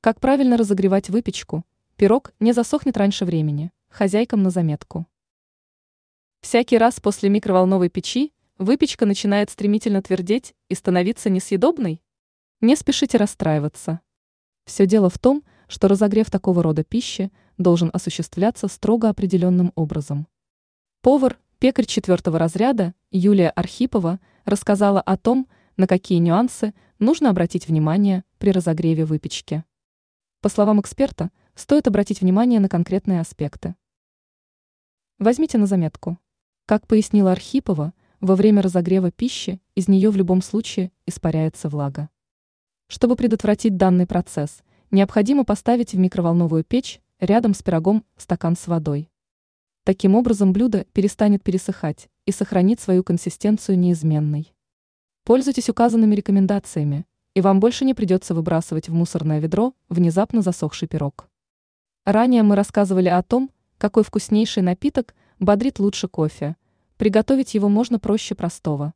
Как правильно разогревать выпечку? Пирог не засохнет раньше времени. Хозяйкам на заметку. Всякий раз после микроволновой печи выпечка начинает стремительно твердеть и становиться несъедобной? Не спешите расстраиваться. Все дело в том, что разогрев такого рода пищи должен осуществляться строго определенным образом. Повар, пекарь четвертого разряда Юлия Архипова рассказала о том, на какие нюансы нужно обратить внимание при разогреве выпечки. По словам эксперта, стоит обратить внимание на конкретные аспекты. Возьмите на заметку. Как пояснила Архипова, во время разогрева пищи из нее в любом случае испаряется влага. Чтобы предотвратить данный процесс, необходимо поставить в микроволновую печь рядом с пирогом стакан с водой. Таким образом блюдо перестанет пересыхать и сохранит свою консистенцию неизменной. Пользуйтесь указанными рекомендациями, и вам больше не придется выбрасывать в мусорное ведро внезапно засохший пирог. Ранее мы рассказывали о том, какой вкуснейший напиток бодрит лучше кофе. Приготовить его можно проще простого.